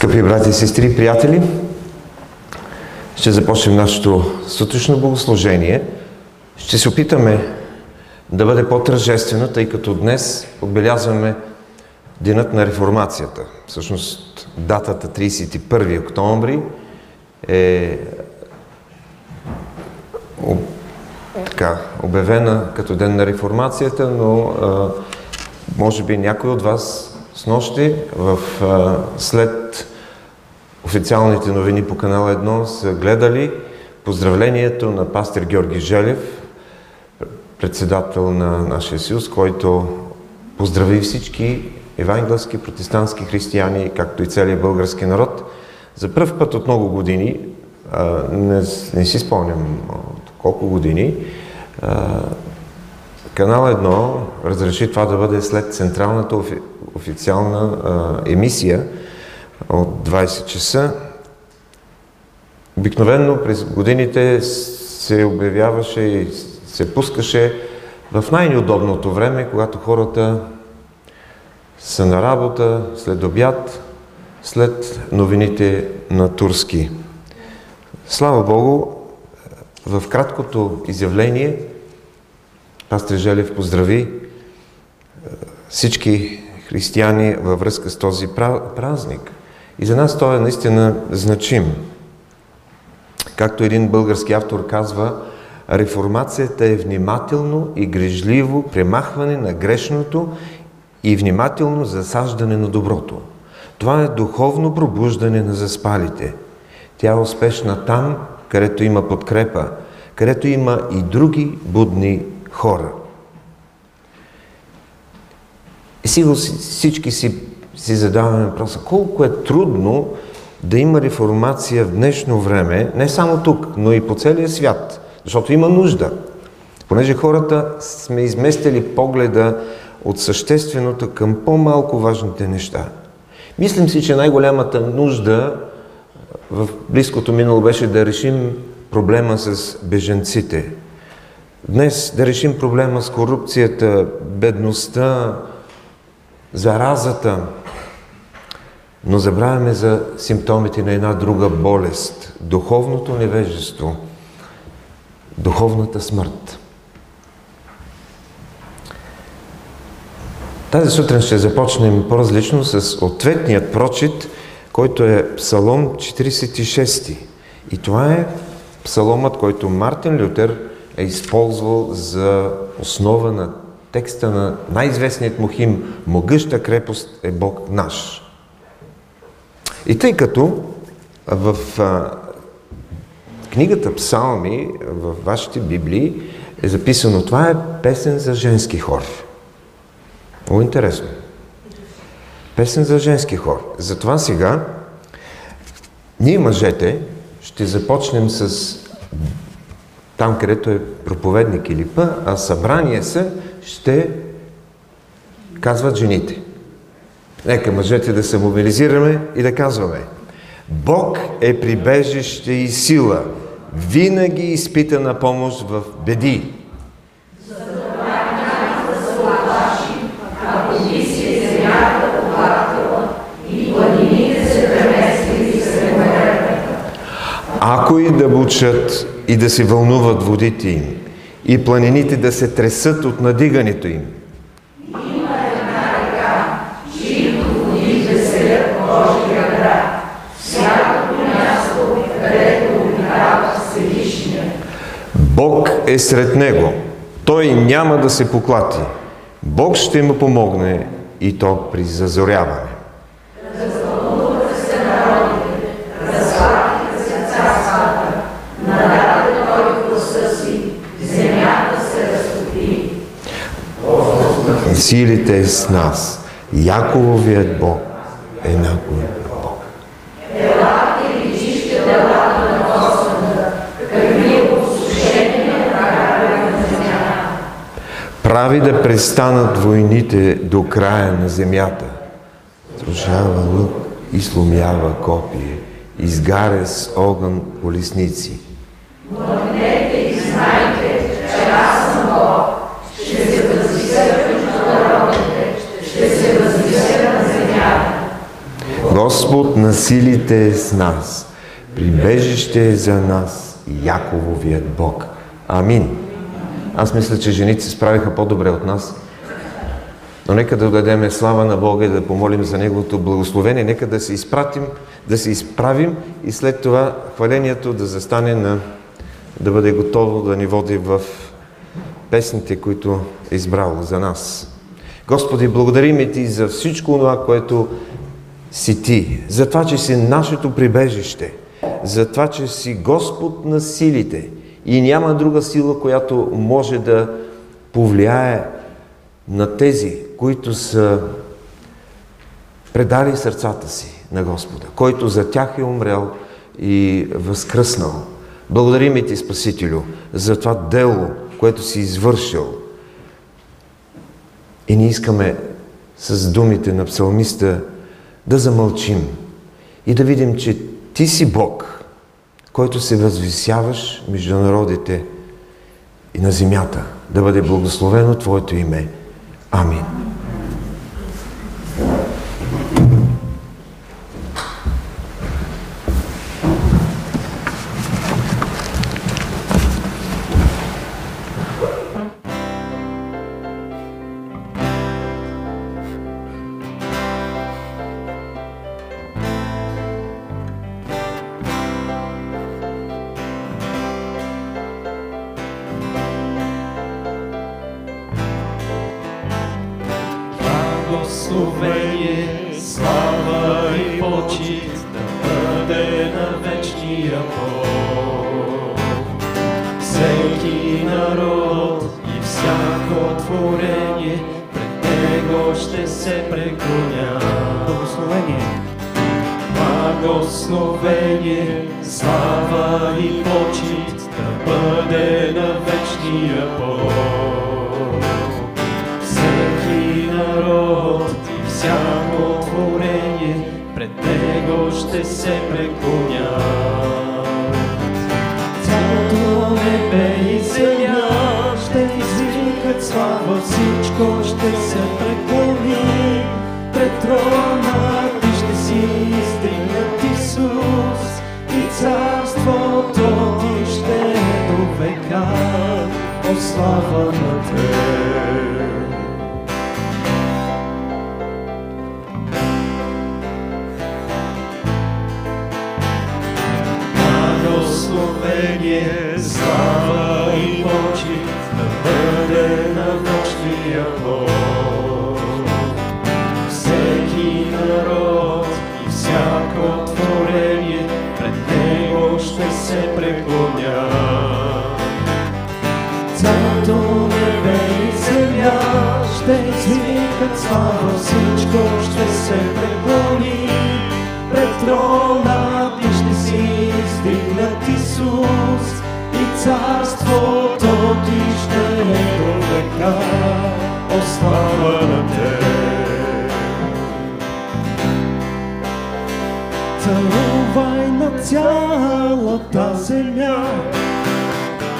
Скъпи брати и сестри приятели, ще започнем нашето сутрешно богослужение. Ще се опитаме да бъде по-тържествено, тъй като днес отбелязваме Денът на реформацията. Всъщност датата 31 октомври е така, обявена като ден на реформацията, но а, може би някой от вас с нощи в, а, след официалните новини по канал 1 са гледали поздравлението на пастир Георги Желев, председател на нашия съюз, който поздрави всички евангелски, протестантски християни, както и целият български народ. За първ път от много години, а, не, не си спомням от колко години, а, Канал 1 разреши това да бъде след централната офи, официална а, емисия от 20 часа. Обикновенно през годините се обявяваше и се пускаше в най-неудобното време, когато хората са на работа, след обяд, след новините на Турски. Слава Богу, в краткото изявление Пастор Желев поздрави всички християни във връзка с този празник. И за нас той е наистина значим. Както един български автор казва, реформацията е внимателно и грижливо премахване на грешното и внимателно засаждане на доброто. Това е духовно пробуждане на заспалите. Тя е успешна там, където има подкрепа, където има и други будни хора. И сигурно всички си, си задаваме въпроса, колко е трудно да има реформация в днешно време, не само тук, но и по целия свят, защото има нужда. Понеже хората сме изместили погледа от същественото към по-малко важните неща. Мислим си, че най-голямата нужда в близкото минало беше да решим проблема с беженците. Днес да решим проблема с корупцията, бедността, заразата, но забравяме за симптомите на една друга болест – духовното невежество, духовната смърт. Тази сутрин ще започнем по-различно с ответният прочит, който е Псалом 46. И това е псаломът, който Мартин Лютер е използвал за основа на текста на най-известният му хим «Могъща крепост е Бог наш». И тъй като в а, книгата Псалми, в вашите библии, е записано това е песен за женски хор. Много интересно. Песен за женски хор. Затова сега ние мъжете ще започнем с там, където е проповедник или па, а събрание са, ще казват жените. Нека мъжете да се мобилизираме и да казваме. Бог е прибежище и сила, винаги изпита на помощ в беди. Ако и да бучат и да се вълнуват водите им, и планините да се тресат от надигането им. Има една река, чието води веселят Божия град, всякото място, където обитава Всевишния. Бог е сред него. Той няма да се поклати. Бог ще му помогне и то при зазоряване. Силите е с нас. Якововият Бог е е земята. Прави да престанат войните до края на земята. Срушава лък и сломява копие, изгаря с огън колесници. И Господ на силите е с нас. Прибежище е за нас Якововият Бог. Амин. Аз мисля, че жените се справиха по-добре от нас. Но нека да дадем слава на Бога и да помолим за Неговото благословение. Нека да се изпратим, да се изправим и след това хвалението да застане на, да бъде готово да ни води в песните, които е избрал за нас. Господи, благодарим Ти за всичко това, което си Ти, за това, че си нашето прибежище, за това, че си Господ на силите и няма друга сила, която може да повлияе на тези, които са предали сърцата си на Господа, който за тях е умрял и възкръснал. Благодарим Ти, Спасителю, за това дело, което си извършил. И ние искаме с думите на псалмиста да замълчим и да видим, че Ти си Бог, който се възвисяваш между народите и на земята. Да бъде благословено Твоето име. Амин. Благословение, слава и почит да бъде на вечния Бог. Всеки народ и всяко творение пред Него ще се преклоня. Благословение. Благословение, слава и почит да бъде на вечния Бог. Народ и всяко творение пред Него ще се преклоня. Цялото небе и земя ще извикат слава, всичко ще се преклони пред трона ти ще си издигнат Исус и царството ти ще е до века. О, слава на Те! Ще се преклоня. Цялото небе и земя ще извикат слава, всичко ще се преклони пред трона ти ще си издигнат Исус и царството ти ще е до века. О, слава на Те! Цялата земя.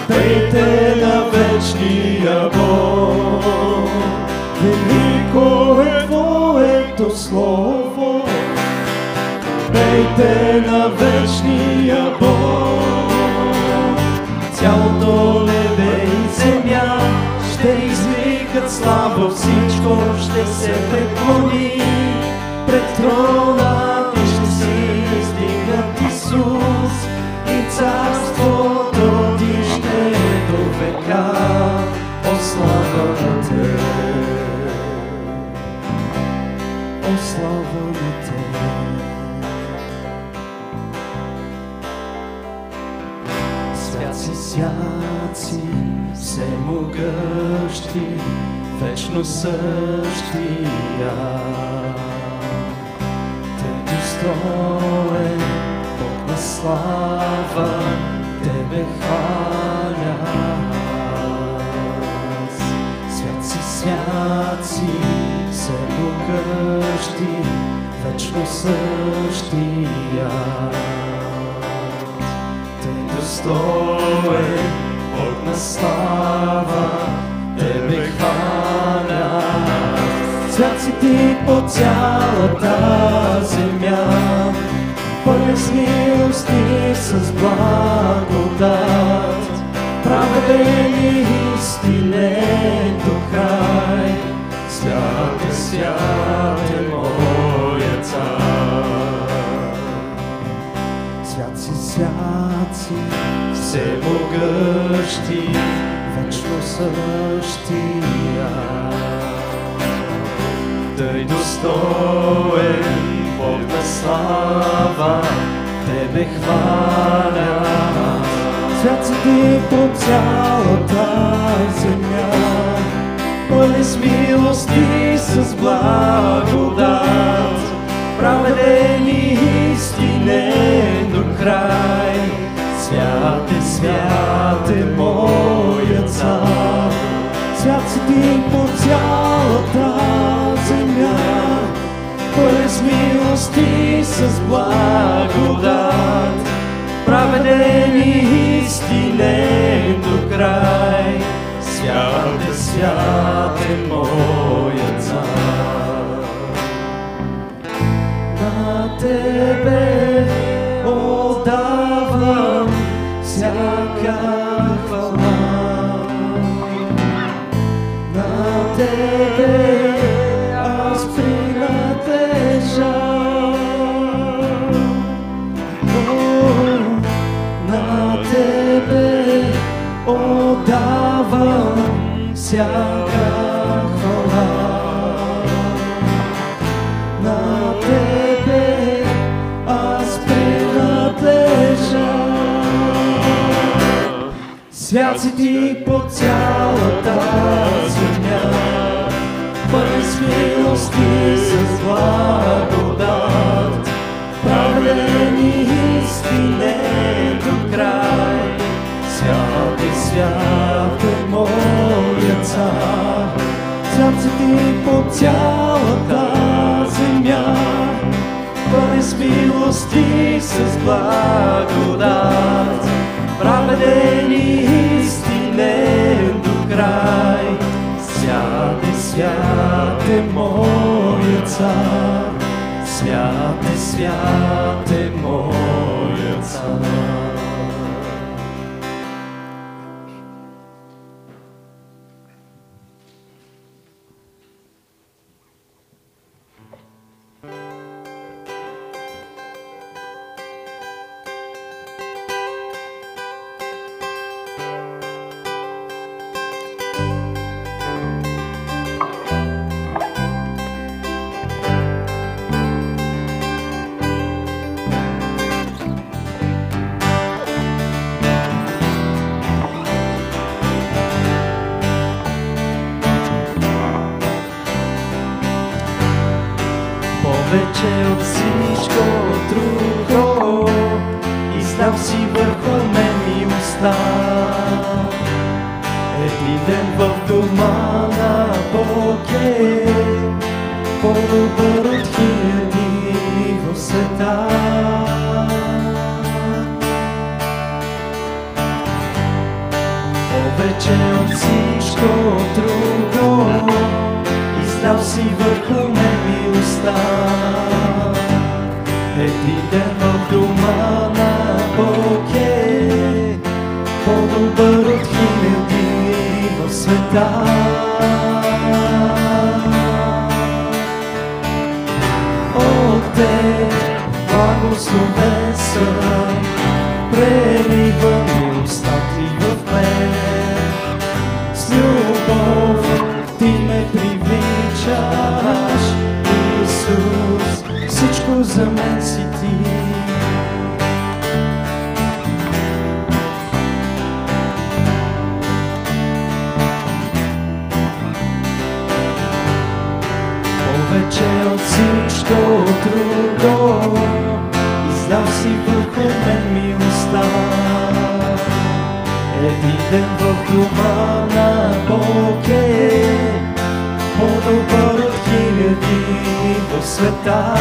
Пейте на вечния Бог, Велико е Твоето Слово. пейте на вечния Бог. Цялото небе и земя ще извикат слава, всичко ще се преклони пред трона си, всемогъщи, вечно същия. Те достоен, Бог на слава, Тебе хваля свят си, всемогъщи, вечно същия. Те достоен, Бог на слава, Тебе хваля. Свят си Ти, по цялата земя. Пълен с милости с благодат, праведен и истинен до край. Свят е, свят е моя цар. Свят си, свят си, всемогъщи, вечно същия. Тъй достоен Бог на слава, Тебе хваля. Свят си ти по цялата земя, пълни с милости, с благодат, праведен и истинен до край. Свят е, свят е моя цар, свят си ти по цялата земя, с милости, с благодат, праведен и истинен до край. Свят е, свят е моя На Тебе отдавам всяка хвала. На Тебе аз принадлежа. О, На Тебе отдавам всяка Си ти по цялата земя, пълен с милости, с благодат, праведен и до край. Свят е, свят е моя цар, си ти по цялата земя, пълен с милости, с благодат, праведен и истинен до край. Свят е, свят е моя цар, свят е, свят е моя цар. Повече от всичко друго. Изляв си върху мен милостта Един ден в дома на Бог е По-добър от хиляди в света. От теб благословен съм. Прелива всичко друго. Издав си върху мен милостта Един ден в дома на Бог е. По-добър от хиляди в света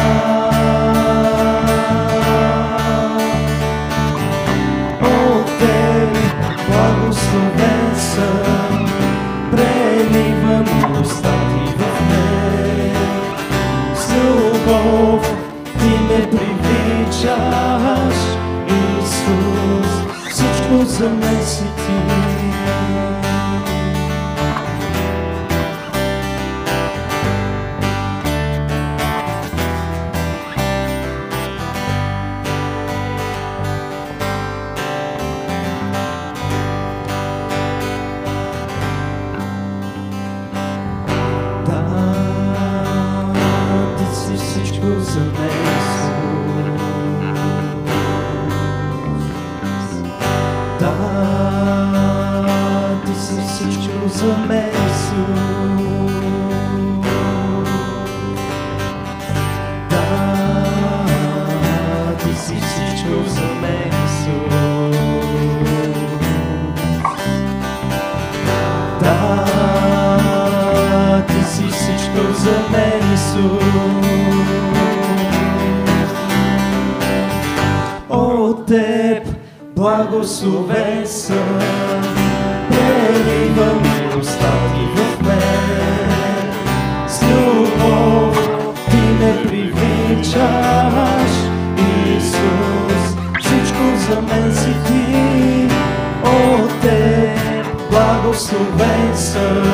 си всичко за мен, Исус. От теб благословен съм, прелива милостта ти в мен. С любов ти ме привличаш, Исус, всичко за мен си ти. От теб благословен съм,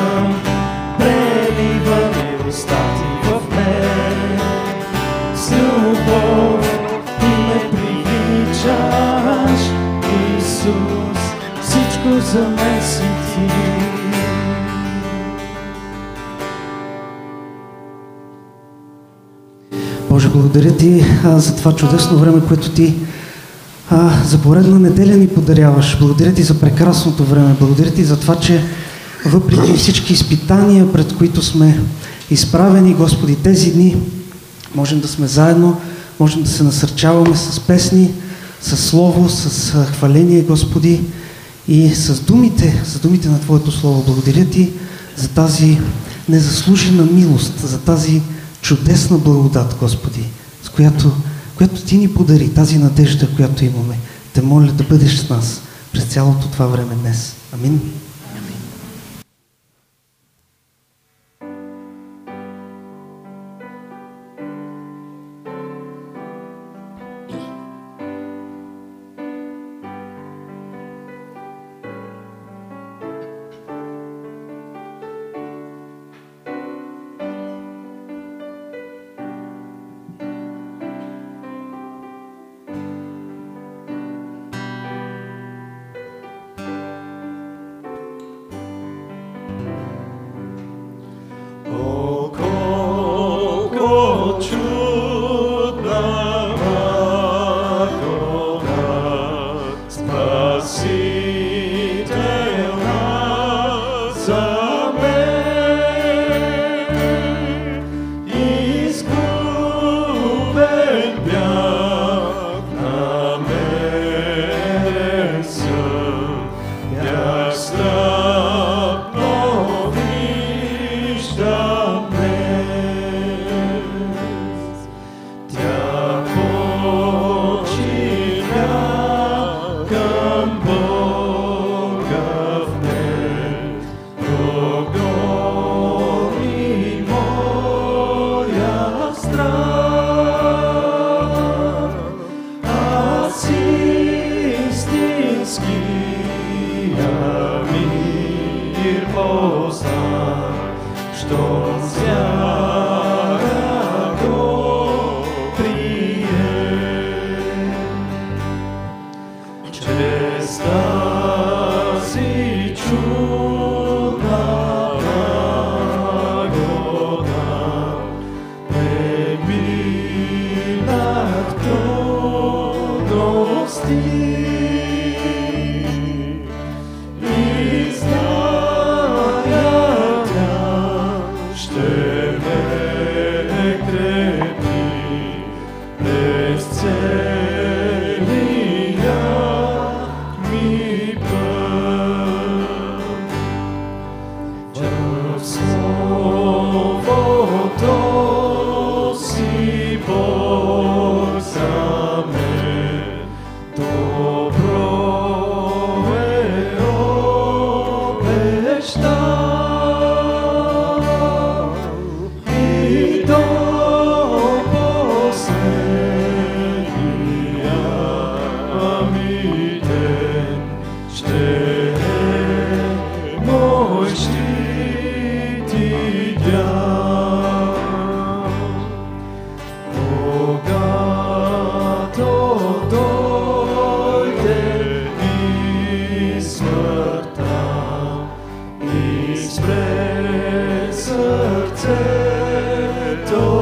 благодаря ти а, за това чудесно време, което ти а, за поредна неделя ни подаряваш. Благодаря ти за прекрасното време. Благодаря ти за това, че въпреки всички изпитания, пред които сме изправени, Господи, тези дни можем да сме заедно, можем да се насърчаваме с песни, с слово, с хваление, Господи, и с думите, с думите на Твоето Слово. Благодаря Ти за тази незаслужена милост, за тази чудесна благодат, Господи, която, която Ти ни подари, тази надежда, която имаме. Те моля да бъдеш с нас през цялото това време днес. Амин.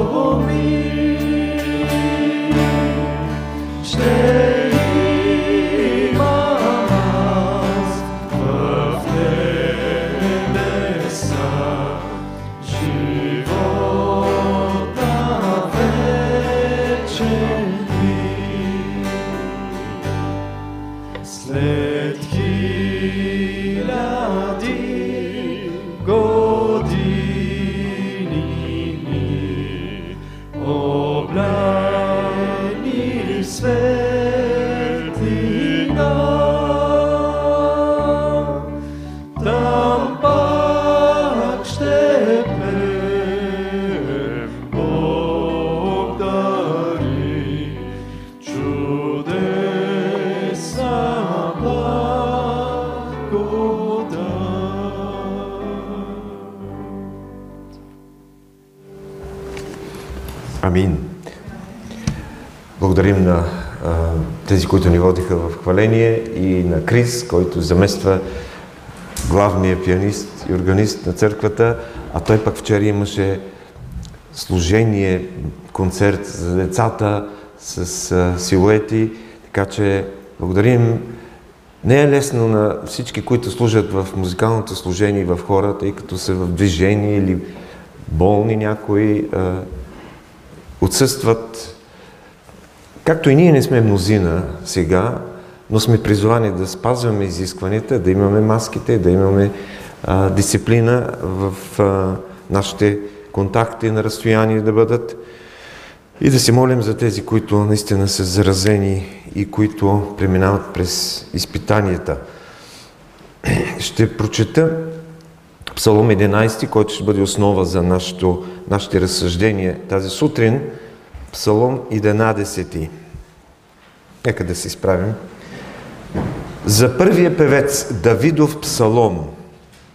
For me. Stay. Хваление и на Крис, който замества главния пианист и органист на църквата, а той пък вчера имаше служение, концерт за децата с а, силуети, така че благодарим. Не е лесно на всички, които служат в музикалното служение и в хора, тъй като са в движение или болни някои, а, отсъстват. Както и ние не сме мнозина сега, но сме призовани да спазваме изискванията, да имаме маските, да имаме а, дисциплина в а, нашите контакти на разстояние да бъдат и да се молим за тези, които наистина са заразени и които преминават през изпитанията. Ще прочета Псалом 11, който ще бъде основа за нашето, нашите разсъждения тази сутрин. Псалом 11. Нека да се изправим. За първия певец Давидов псалом.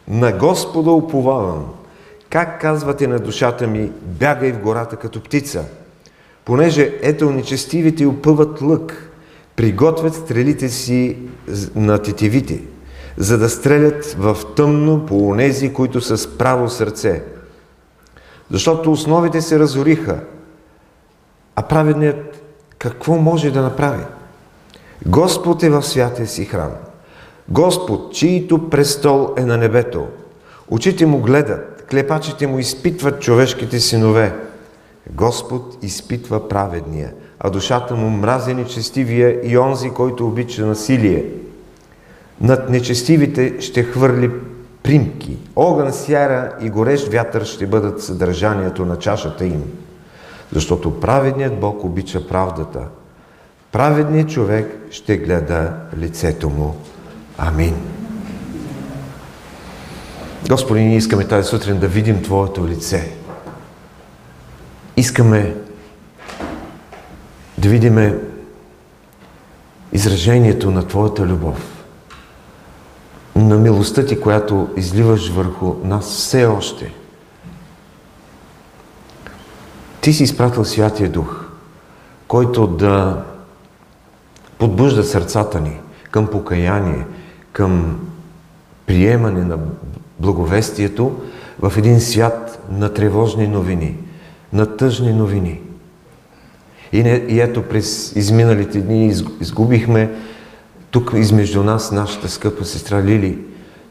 На Господа уповавам. Как казвате на душата ми, бягай в гората като птица. Понеже ето нечестивите опъват лък, приготвят стрелите си на тетивите, за да стрелят в тъмно по онези, които са с право сърце. Защото основите се разориха, а праведният какво може да направи? Господ е в святия си храм. Господ, чието престол е на небето. Очите му гледат, клепачите му изпитват човешките синове. Господ изпитва праведния, а душата му мрази нечестивия и онзи, който обича насилие. Над нечестивите ще хвърли примки. Огън, сяра и горещ вятър ще бъдат съдържанието на чашата им. Защото праведният Бог обича правдата. Праведният човек ще гледа лицето му. Амин. Господи, ние искаме тази сутрин да видим Твоето лице. Искаме да видим изражението на Твоята любов, на милостта Ти, която изливаш върху нас все още. Ти си изпратил Святия Дух, който да подбужда сърцата ни към покаяние, към приемане на благовестието в един свят на тревожни новини, на тъжни новини. И, не, и ето през изминалите дни изгубихме тук измежду нас нашата скъпа сестра Лили,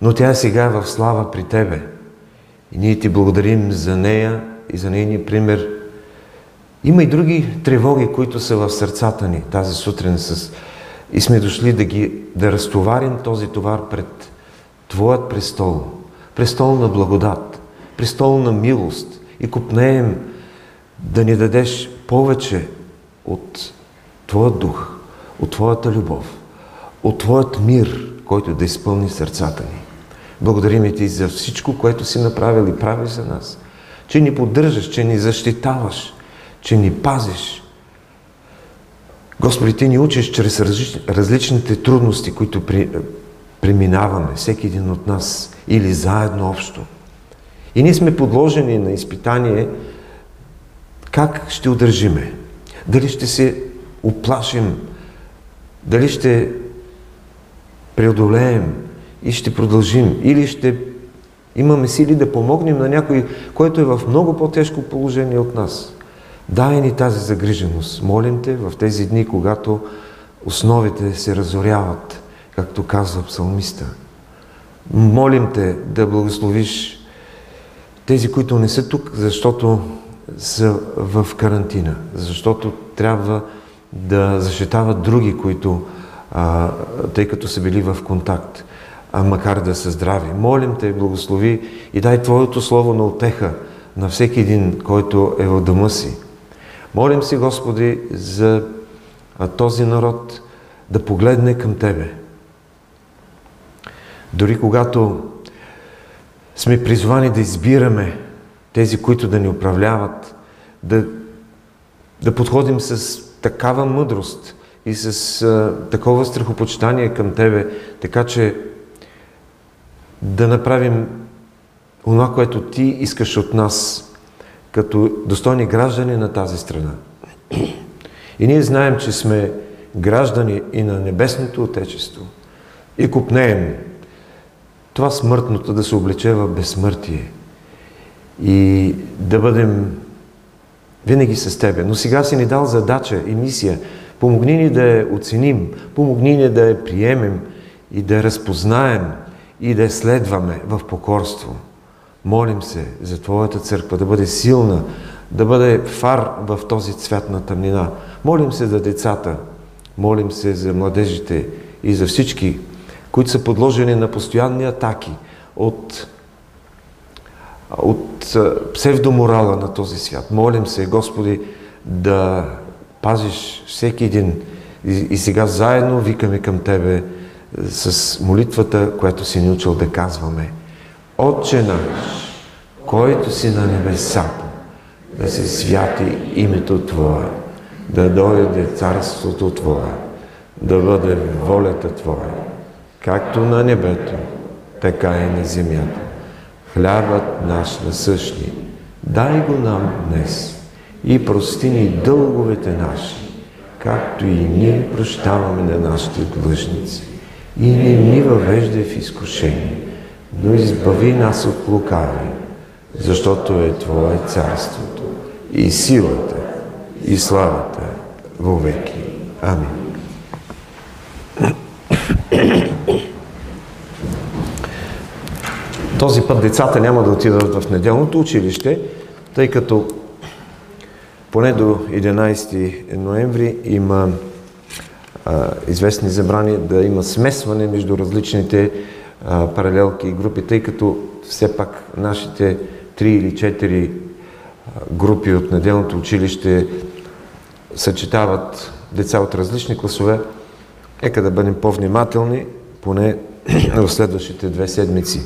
но тя е сега в слава при Тебе. И ние Ти благодарим за нея и за нейния пример. Има и други тревоги, които са в сърцата ни тази сутрин с... и сме дошли да, ги, да разтоварим този товар пред Твоят престол, престол на благодат, престол на милост и купнеем да ни дадеш повече от Твоят дух, от Твоята любов, от Твоят мир, който да изпълни сърцата ни. Благодарим Ти за всичко, което си направил и правиш за нас. Че ни поддържаш, че ни защитаваш, че ни пазиш. Господи, Ти ни учиш чрез различните трудности, които при, преминаваме, всеки един от нас, или заедно общо. И ние сме подложени на изпитание как ще удържиме. Дали ще се оплашим, дали ще преодолеем и ще продължим, или ще имаме сили да помогнем на някой, който е в много по-тежко положение от нас. Дай ни тази загриженост. Молим те в тези дни, когато основите се разоряват, както казва псалмиста. Молим те да благословиш тези, които не са тук, защото са в карантина, защото трябва да защитават други, които, а, тъй като са били в контакт. а макар да са здрави. Молим Те, благослови и дай Твоето Слово на отеха на всеки един, който е в дома си. Молим си, Господи, за този народ да погледне към Тебе. Дори когато сме призвани да избираме тези, които да ни управляват, да, да подходим с такава мъдрост и с а, такова страхопочитание към Тебе, така че да направим това, което Ти искаш от нас, като достойни граждани на тази страна. И ние знаем, че сме граждани и на Небесното Отечество. И купнеем това смъртното да се облече в безсмъртие и да бъдем винаги с Тебе. Но сега си ни дал задача и мисия. Помогни ни да я оценим, помогни ни да я приемем и да я разпознаем и да я следваме в покорство. Молим се за Твоята църква да бъде силна, да бъде фар в този цвят на тъмнина. Молим се за децата, молим се за младежите и за всички, които са подложени на постоянни атаки от, от псевдоморала на този свят. Молим се, Господи, да пазиш всеки един. И, и сега заедно викаме към Тебе с молитвата, която си ни учил да казваме. Отче наш, който си на небесата, да се святи името Твое, да дойде царството Твое, да бъде волята Твоя, както на небето, така и на земята. Хлябът наш насъщни, дай го нам днес и прости ни дълговете наши, както и ние прощаваме на нашите длъжници. И не ни въвеждай в изкушение, но избави нас от лукави, защото е Твое царството и силата и славата вовеки. Амин. Този път децата няма да отидат в неделното училище, тъй като поне до 11 ноември има а, известни забрани да има смесване между различните паралелки и групи, тъй като все пак нашите три или четири групи от неделното училище съчетават деца от различни класове. Нека да бъдем по-внимателни, поне в следващите две седмици.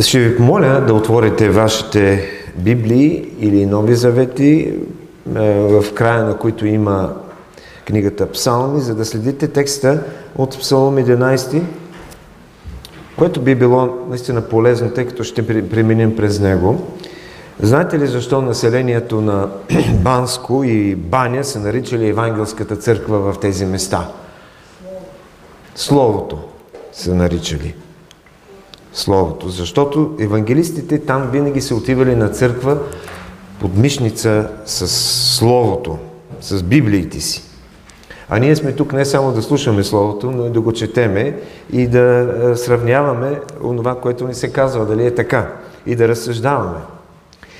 Ще ви помоля да отворите вашите Библии или Нови завети, в края на които има книгата Псалми, за да следите текста от Псалом 11, което би било наистина полезно, тъй като ще преминем през него. Знаете ли защо населението на Банско и Баня са наричали Евангелската църква в тези места? Словото са наричали. Словото. Защото евангелистите там винаги са отивали на църква под мишница с Словото, с Библиите си. А ние сме тук не само да слушаме Словото, но и да го четеме и да сравняваме онова, което ни се казва, дали е така, и да разсъждаваме.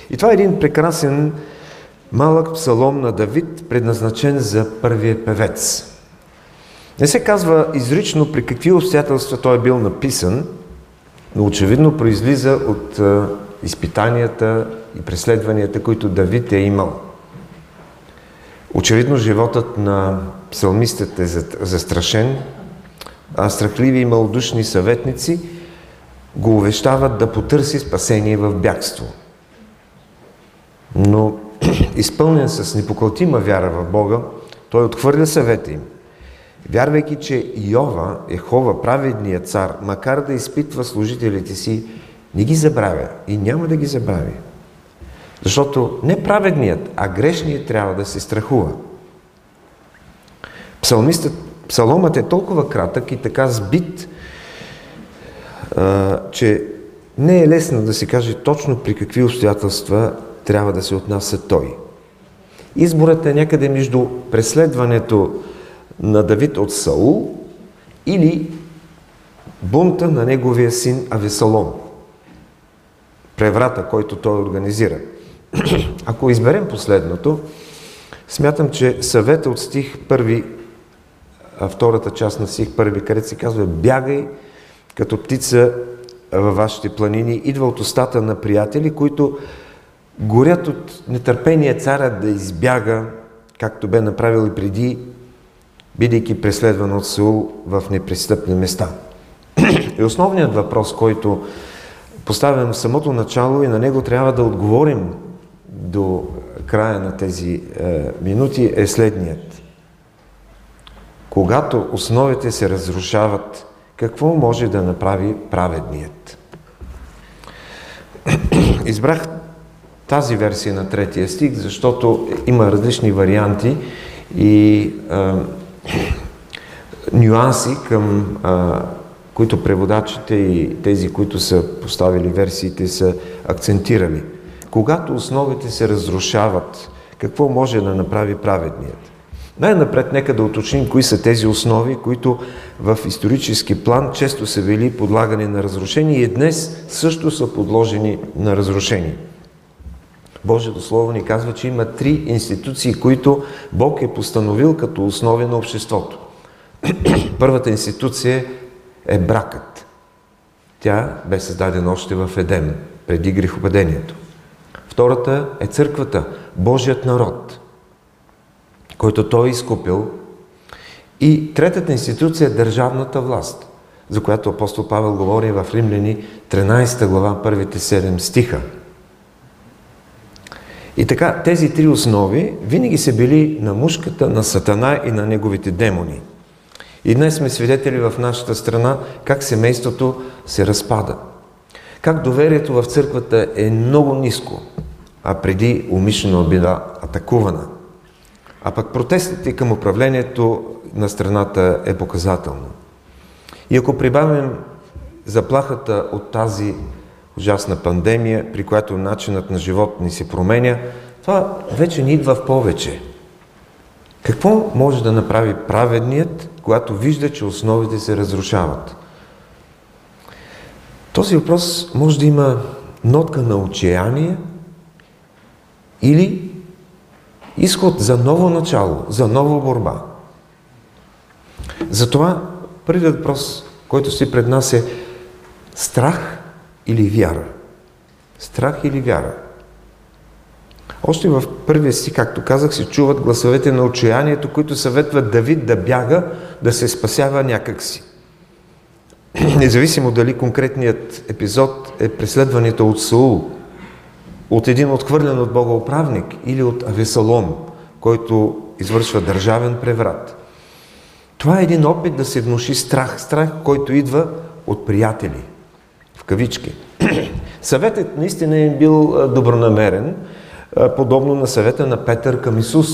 И това е един прекрасен малък псалом на Давид, предназначен за първия певец. Не се казва изрично при какви обстоятелства той е бил написан, но очевидно произлиза от изпитанията и преследванията, които Давид е имал. Очевидно животът на псалмистът е застрашен, а страхливи и малодушни съветници го увещават да потърси спасение в бягство. Но изпълнен с непокълтима вяра в Бога, той отхвърля съвета им, вярвайки, че Йова, Ехова, праведният цар, макар да изпитва служителите си, не ги забравя и няма да ги забрави. Защото не праведният, а грешният трябва да се страхува. Псалмистът, псаломът е толкова кратък и така сбит, а, че не е лесно да се каже точно при какви обстоятелства трябва да се отнася той. Изборът е някъде между преследването на Давид от Саул или бунта на неговия син Авесалом. Преврата, който той организира. Ако изберем последното, Смятам, че съвета от стих първи, втората част на стих първи, където се казва бягай като птица във вашите планини, идва от устата на приятели, които горят от нетърпение царя да избяга, както бе направил и преди, бидейки преследван от Саул в непристъпни места. И основният въпрос, който поставям в самото начало и на него трябва да отговорим до края на тези е, минути е следният. Когато основите се разрушават, какво може да направи праведният? Избрах тази версия на третия стих, защото има различни варианти и е, нюанси към е, които преводачите и тези, които са поставили версиите, са акцентирали. Когато основите се разрушават, какво може да направи праведният? Най-напред нека да уточним кои са тези основи, които в исторически план често са били подлагани на разрушение и днес също са подложени на разрушение. Божието Слово ни казва, че има три институции, които Бог е постановил като основи на обществото. Първата институция е бракът. Тя бе създадена още в Едем, преди грехопадението. Втората е църквата, Божият народ, който той е изкупил. И третата институция е държавната власт, за която апостол Павел говори в Римляни 13 глава, първите 7 стиха. И така, тези три основи винаги са били на мушката на Сатана и на неговите демони. И днес сме свидетели в нашата страна как семейството се разпада. Как доверието в църквата е много ниско, а преди умишлено била атакувана. А пък протестите към управлението на страната е показателно. И ако прибавим заплахата от тази ужасна пандемия, при която начинът на живот ни се променя, това вече ни идва в повече. Какво може да направи праведният, когато вижда, че основите се разрушават? Този въпрос може да има нотка на отчаяние или изход за ново начало, за нова борба. Затова първият въпрос, който си пред нас е страх или вяра. Страх или вяра. Още в първия си, както казах, се чуват гласовете на отчаянието, които съветват Давид да бяга, да се спасява някакси. Независимо дали конкретният епизод е преследването от Саул, от един отхвърлен от Бога управник или от Авесалом, който извършва държавен преврат. Това е един опит да се внуши страх, страх, който идва от приятели, в кавички. Съветът наистина е бил добронамерен, подобно на съвета на Петър към Исус,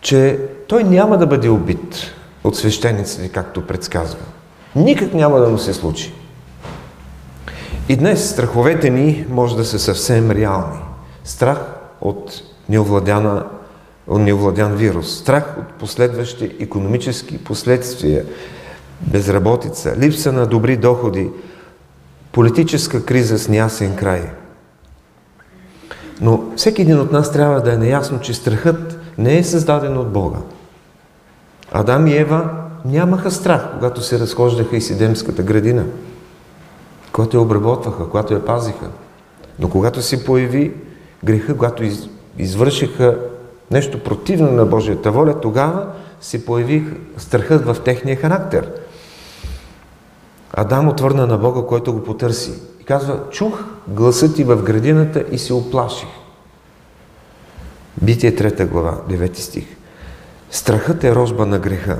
че той няма да бъде убит от свещениците, както предсказва. Никак няма да му се случи. И днес страховете ни може да са съвсем реални. Страх от неовладяна неовладян вирус, страх от последващи економически последствия, безработица, липса на добри доходи, политическа криза с нясен край – но всеки един от нас трябва да е наясно, че страхът не е създаден от Бога. Адам и Ева нямаха страх, когато се разхождаха из Едемската градина, когато я обработваха, когато я пазиха. Но когато се появи греха, когато из, извършиха нещо противно на Божията воля, тогава се появи страхът в техния характер. Адам отвърна на Бога, който го потърси. И казва, чух гласът ти в градината и се оплаших. Битие 3 глава, 9 стих. Страхът е рожба на греха.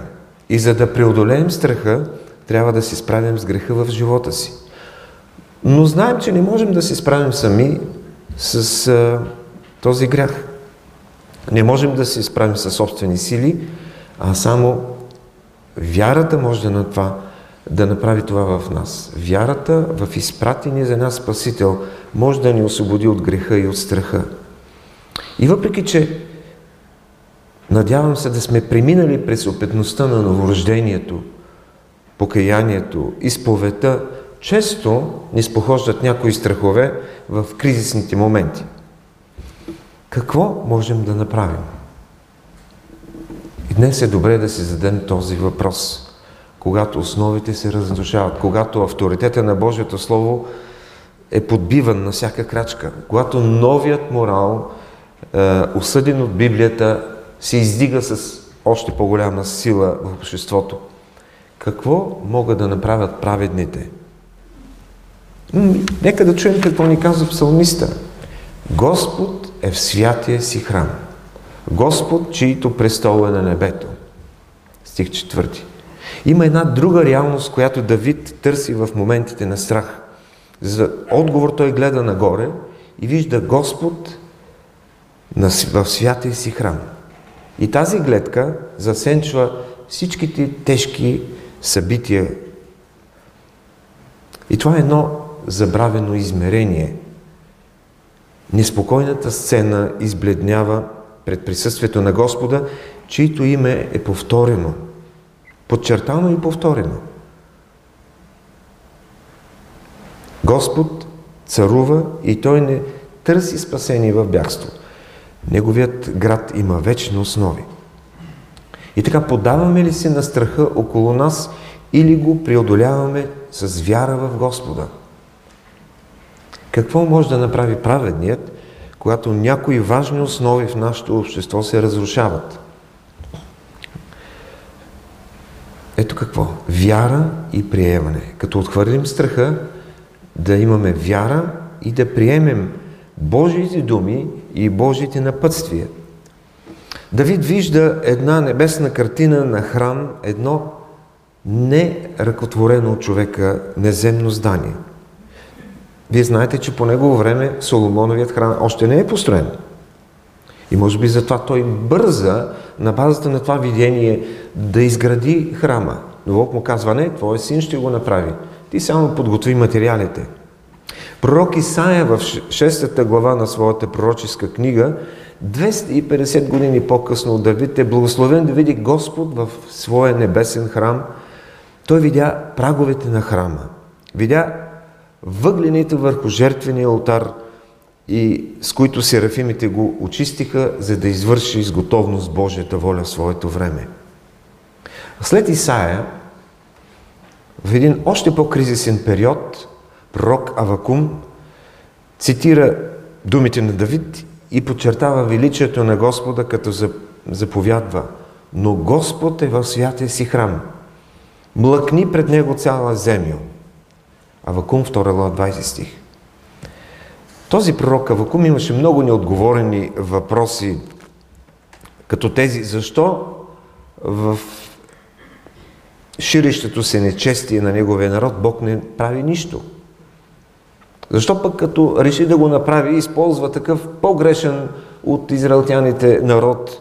И за да преодолеем страха, трябва да се справим с греха в живота си. Но знаем, че не можем да се справим сами с а, този грях. Не можем да се справим с собствени сили, а само вярата може да на това да направи това в нас. Вярата в изпратения за нас Спасител може да ни освободи от греха и от страха. И въпреки, че надявам се да сме преминали през опитността на новорождението, покаянието, изповета, често ни спохождат някои страхове в кризисните моменти. Какво можем да направим? И днес е добре да си зададем този въпрос. Когато основите се разрушават, когато авторитета на Божието Слово е подбиван на всяка крачка, когато новият морал, е, осъден от Библията, се издига с още по-голяма сила в обществото. Какво могат да направят праведните? Нека да чуем какво ни казва псалмиста. Господ е в святия си храм. Господ, чието престол е на небето. Стих четвърти. Има една друга реалност, която Давид търси в моментите на страх. За отговор той гледа нагоре и вижда Господ в святия си храм. И тази гледка засенчва всичките тежки събития. И това е едно забравено измерение. Неспокойната сцена избледнява пред присъствието на Господа, чието име е повторено. Подчертано и повторено. Господ царува и Той не търси спасение в бягство. Неговият град има вечни основи. И така, подаваме ли се на страха около нас или го преодоляваме с вяра в Господа? Какво може да направи праведният, когато някои важни основи в нашето общество се разрушават? Ето какво. Вяра и приемане. Като отхвърлим страха, да имаме вяра и да приемем Божиите думи и Божиите напътствия. Давид вижда една небесна картина на храм, едно не ръкотворено от човека неземно здание. Вие знаете, че по негово време Соломоновият храм още не е построен. И може би затова той бърза на базата на това видение да изгради храма. Но Бог му казва, не, твой син ще го направи. Ти само подготви материалите. Пророк Исаия в 6 глава на своята пророческа книга, 250 години по-късно от Давид е благословен да види Господ в своя небесен храм. Той видя праговете на храма. Видя въглените върху жертвения алтар, и с които серафимите го очистиха, за да извърши с готовност Божията воля в своето време. След Исаия, в един още по-кризисен период, пророк Авакум цитира думите на Давид и подчертава величието на Господа, като заповядва «Но Господ е в святия си храм. Млъкни пред Него цяла земя». Авакум 2 20 стих. Този пророк Авакум имаше много неотговорени въпроси, като тези защо в ширещето се нечестие на неговия народ Бог не прави нищо. Защо пък като реши да го направи, използва такъв по-грешен от израелтяните народ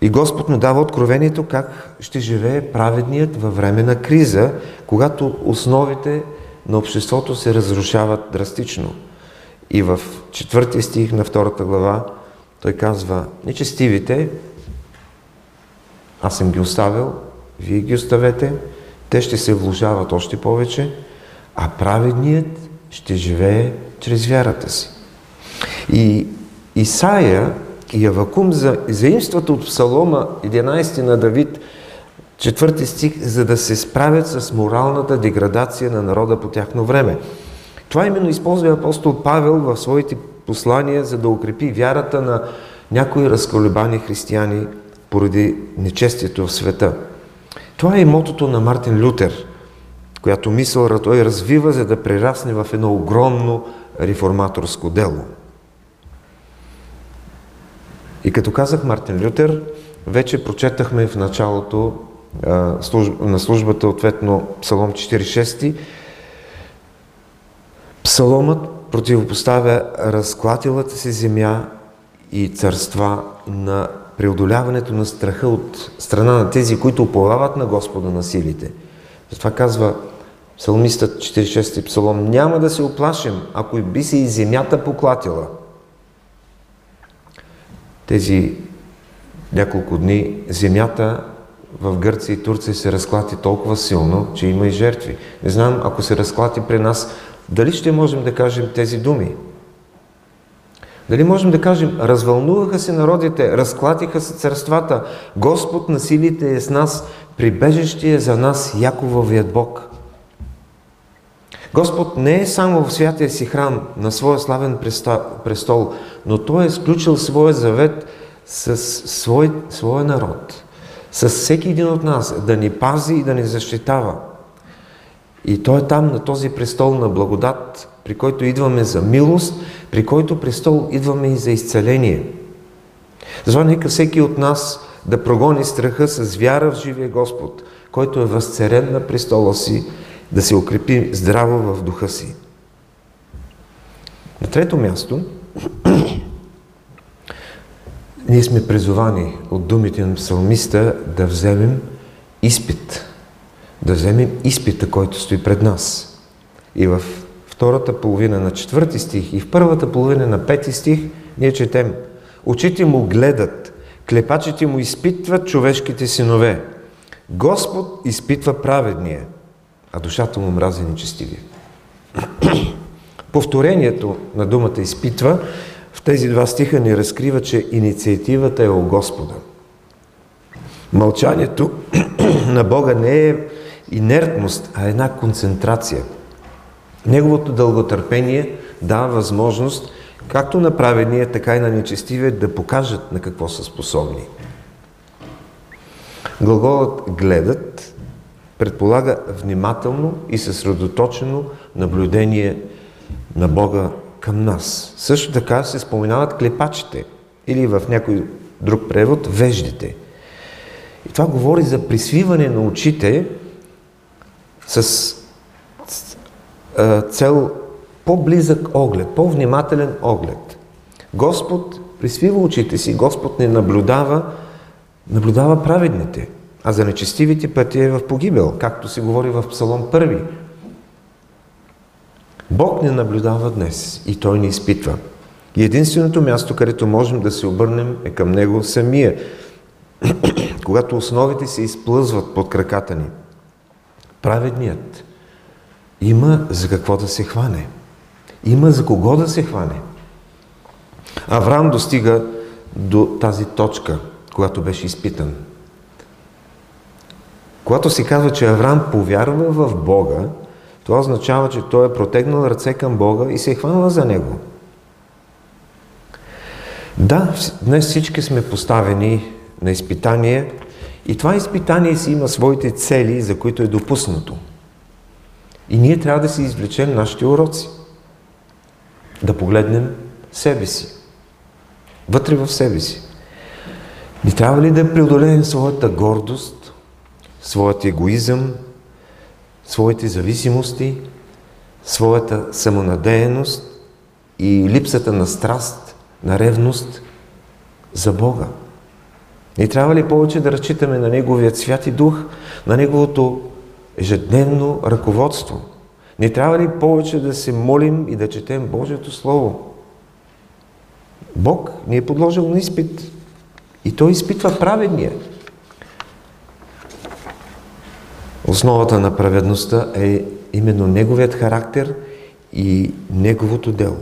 и Господ му дава откровението как ще живее праведният във време на криза, когато основите на обществото се разрушават драстично. И в четвъртия стих на втората глава той казва, нечестивите, аз съм ги оставил, вие ги оставете, те ще се вложават още повече, а праведният ще живее чрез вярата си. И Исаия и Авакум заимстват от Псалома 11 на Давид – четвърти стих, за да се справят с моралната деградация на народа по тяхно време. Това именно използва апостол Павел в своите послания, за да укрепи вярата на някои разколебани християни поради нечестието в света. Това е мотото на Мартин Лютер, която мисъл той развива, за да прерасне в едно огромно реформаторско дело. И като казах Мартин Лютер, вече прочетахме в началото на службата, ответно Псалом 46. Псаломът противопоставя разклатилата си земя и царства на преодоляването на страха от страна на тези, които уповават на Господа на силите. Затова казва псалмистът 46 псалом, няма да се оплашим, ако би се и земята поклатила. Тези няколко дни земята в Гърция и Турция се разклати толкова силно, че има и жертви. Не знам, ако се разклати при нас, дали ще можем да кажем тези думи. Дали можем да кажем, развълнуваха се народите, разклатиха се царствата, Господ на силите е с нас, прибежище е за нас Якововият Бог. Господ не е само в святия си храм на своя славен престол, но Той е сключил своя завет с свой, своя народ, с всеки един от нас, да ни пази и да ни защитава. И Той е там на този престол на благодат, при който идваме за милост, при който престол идваме и за изцеление. Затова нека всеки от нас да прогони страха с вяра в живия Господ, който е възцарен на престола си, да се укрепи здраво в духа си. На трето място, ние сме призовани от думите на псалмиста да вземем изпит. Да вземем изпита, който стои пред нас. И в втората половина на четвърти стих и в първата половина на пети стих ние четем Очите му гледат, клепачите му изпитват човешките синове. Господ изпитва праведния, а душата му мрази нечестивия. Повторението на думата изпитва в тези два стиха ни разкрива, че инициативата е у Господа. Мълчанието на Бога не е инертност, а една концентрация. Неговото дълготърпение дава възможност както на праведния, така и на нечестивия да покажат на какво са способни. Глаголът гледат предполага внимателно и съсредоточено наблюдение на Бога към нас. Също така се споменават клепачите или в някой друг превод веждите. И това говори за присвиване на очите с цел по-близък оглед, по-внимателен оглед. Господ присвива очите си, Господ не наблюдава, наблюдава праведните, а за нечестивите пътя е в погибел, както се говори в Псалом 1. Бог не наблюдава днес и Той ни изпитва. И единственото място, където можем да се обърнем е към Него самия, когато основите се изплъзват под краката ни. Праведният има за какво да се хване. Има за кого да се хване. Авраам достига до тази точка, когато беше изпитан. Когато се казва, че Авраам повярва в Бога, това означава, че той е протегнал ръце към Бога и се е хванал за Него. Да, днес всички сме поставени на изпитание и това изпитание си има своите цели, за които е допуснато. И ние трябва да си извлечем нашите уроци. Да погледнем себе си. Вътре в себе си. Не трябва ли да преодолеем своята гордост, своят егоизъм, своите зависимости, своята самонадеяност и липсата на страст, на ревност за Бога. Не трябва ли повече да разчитаме на Неговият свят и дух, на Неговото ежедневно ръководство? Не трябва ли повече да се молим и да четем Божието Слово? Бог ни е подложил на изпит и Той изпитва праведния. Основата на праведността е именно Неговият характер и Неговото дело.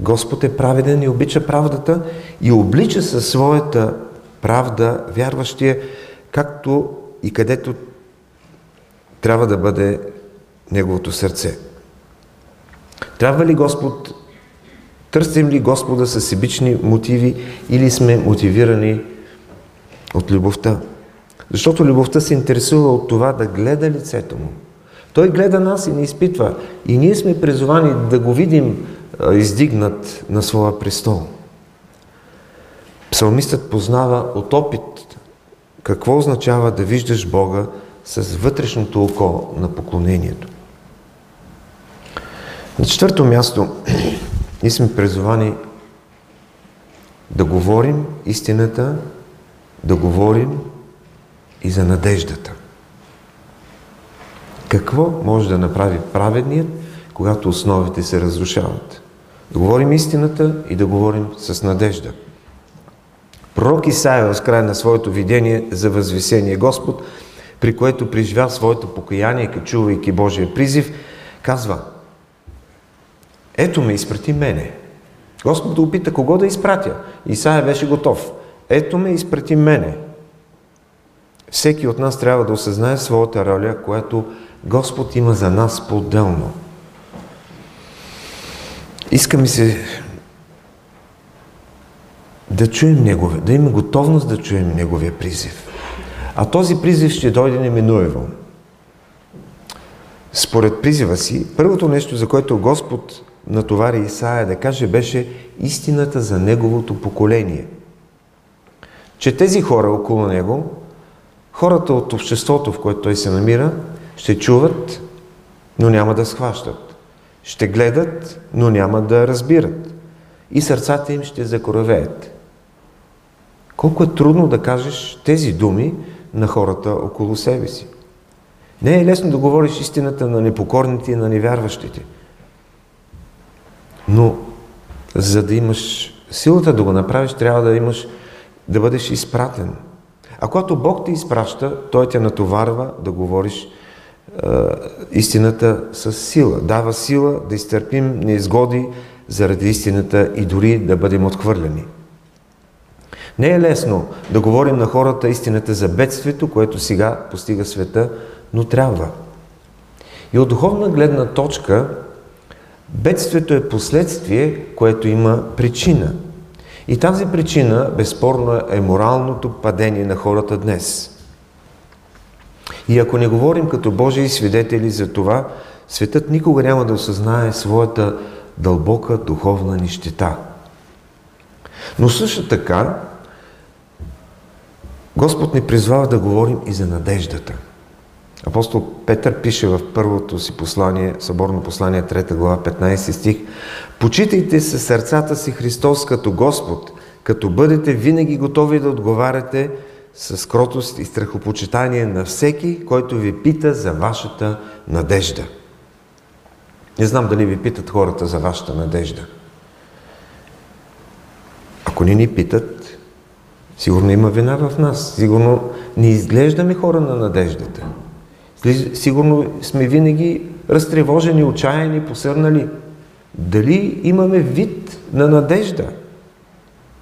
Господ е праведен и обича правдата и облича със своята правда вярващия, както и където трябва да бъде Неговото сърце. Трябва ли Господ, търсим ли Господа с себични мотиви или сме мотивирани от любовта? Защото любовта се интересува от това да гледа лицето му. Той гледа нас и не изпитва. И ние сме призовани да го видим издигнат на своя престол. Псалмистът познава от опит какво означава да виждаш Бога с вътрешното око на поклонението. На четвърто място ние сме призовани да говорим истината, да говорим и за надеждата. Какво може да направи праведният, когато основите се разрушават? Да говорим истината и да говорим с надежда. Пророк Исаия в края на своето видение за възвисение Господ, при което преживя своето покаяние, чувайки Божия призив, казва Ето ме, изпрати мене. Господ да опита кого да изпратя. Исаия беше готов. Ето ме, изпрати мене. Всеки от нас трябва да осъзнае своята роля, която Господ има за нас по-отделно. Иска ми се да чуем Неговия, да имаме готовност да чуем Неговия призив. А този призив ще дойде неминуемо. Според призива си, първото нещо, за което Господ натовари Исаия да каже, беше истината за Неговото поколение. Че тези хора около Него, хората от обществото, в което Той се намира, ще чуват, но няма да схващат. Ще гледат, но няма да разбират. И сърцата им ще закоравеят. Колко е трудно да кажеш тези думи на хората около себе си. Не е лесно да говориш истината на непокорните и на невярващите. Но за да имаш силата да го направиш, трябва да имаш, да бъдеш изпратен. А когато Бог те изпраща, Той те натоварва да говориш е, истината с сила. Дава сила да изтърпим неизгоди заради истината и дори да бъдем отхвърлени. Не е лесно да говорим на хората истината за бедствието, което сега постига света, но трябва. И от духовна гледна точка, бедствието е последствие, което има причина. И тази причина, безспорно, е моралното падение на хората днес. И ако не говорим като Божии свидетели за това, светът никога няма да осъзнае своята дълбока духовна нищета. Но също така, Господ ни призвава да говорим и за надеждата. Апостол Петър пише в първото си послание, съборно послание, 3 глава, 15 стих, Почитайте се сърцата си Христос като Господ, като бъдете винаги готови да отговаряте с кротост и страхопочитание на всеки, който ви пита за вашата надежда. Не знам дали ви питат хората за вашата надежда. Ако не ни питат, сигурно има вина в нас. Сигурно не изглеждаме хора на надеждата. Сигурно сме винаги разтревожени, отчаяни, посърнали. Дали имаме вид на надежда?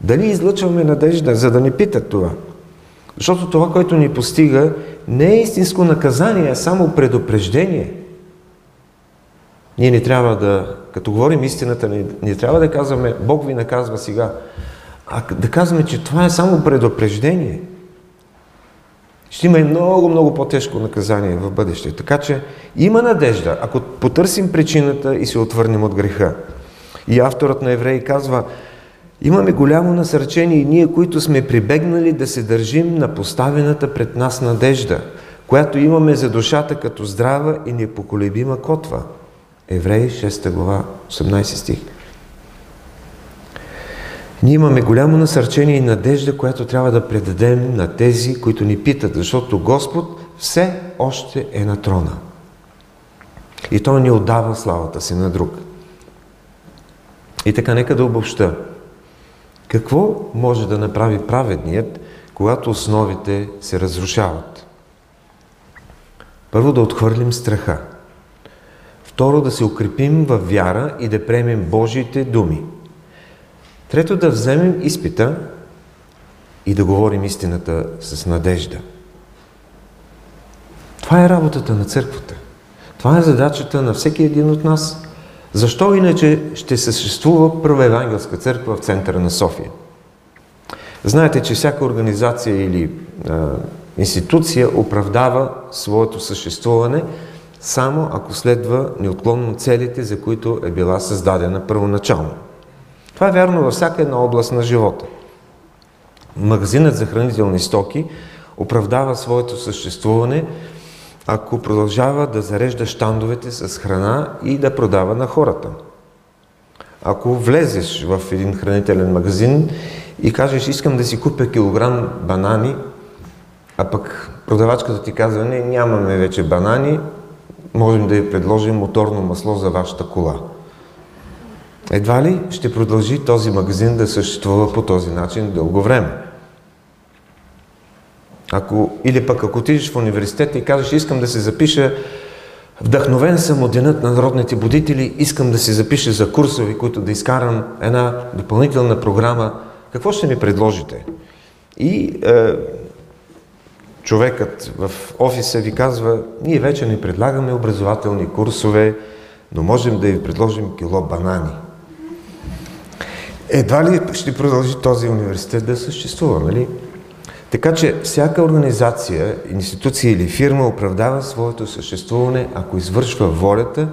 Дали излъчваме надежда, за да не питат това? Защото това, което ни постига, не е истинско наказание, а само предупреждение. Ние не трябва да, като говорим истината, не, не трябва да казваме Бог ви наказва сега, а да казваме, че това е само предупреждение. Ще има и много, много по-тежко наказание в бъдеще. Така че има надежда, ако потърсим причината и се отвърнем от греха. И авторът на Евреи казва, Имаме голямо насърчение и ние, които сме прибегнали да се държим на поставената пред нас надежда, която имаме за душата като здрава и непоколебима котва. Евреи 6 глава 18 стих. Ние имаме голямо насърчение и надежда, която трябва да предадем на тези, които ни питат, защото Господ все още е на трона. И Той ни отдава славата си на друг. И така, нека да обобща. Какво може да направи праведният, когато основите се разрушават? Първо да отхвърлим страха. Второ да се укрепим в вяра и да приемем Божиите думи. Трето да вземем изпита и да говорим истината с надежда. Това е работата на църквата. Това е задачата на всеки един от нас – защо иначе ще съществува Първа евангелска църква в центъра на София? Знаете, че всяка организация или а, институция оправдава своето съществуване само ако следва неотклонно целите, за които е била създадена първоначално. Това е вярно във всяка една област на живота. Магазинът за хранителни стоки оправдава своето съществуване ако продължава да зарежда щандовете с храна и да продава на хората. Ако влезеш в един хранителен магазин и кажеш, искам да си купя килограм банани, а пък продавачката ти казва, не, нямаме вече банани, можем да ви предложим моторно масло за вашата кола. Едва ли ще продължи този магазин да съществува по този начин дълго време? Ако, или пък ако отидеш в университета и кажеш, искам да се запиша Вдъхновен съм от денът на народните будители, искам да се запиша за курсови, които да изкарам една допълнителна програма. Какво ще ми предложите? И е, човекът в офиса ви казва, ние вече не предлагаме образователни курсове, но можем да ви предложим кило банани. Едва ли ще продължи този университет да съществува, нали? Така че всяка организация, институция или фирма оправдава своето съществуване, ако извършва волята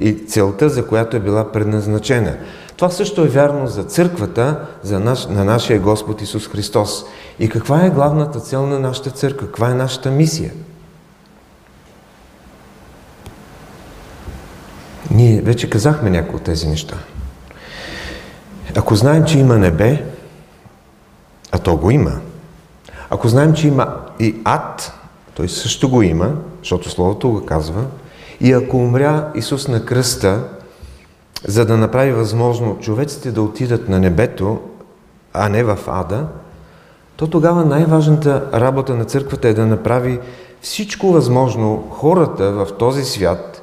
и целта, за която е била предназначена. Това също е вярно за църквата за наш, на нашия Господ Исус Христос. И каква е главната цел на нашата църква? Каква е нашата мисия? Ние вече казахме някои от тези неща. Ако знаем, че има небе, а то го има, ако знаем, че има и ад, той също го има, защото Словото го казва, и ако умря Исус на кръста, за да направи възможно човеците да отидат на небето, а не в ада, то тогава най-важната работа на църквата е да направи всичко възможно хората в този свят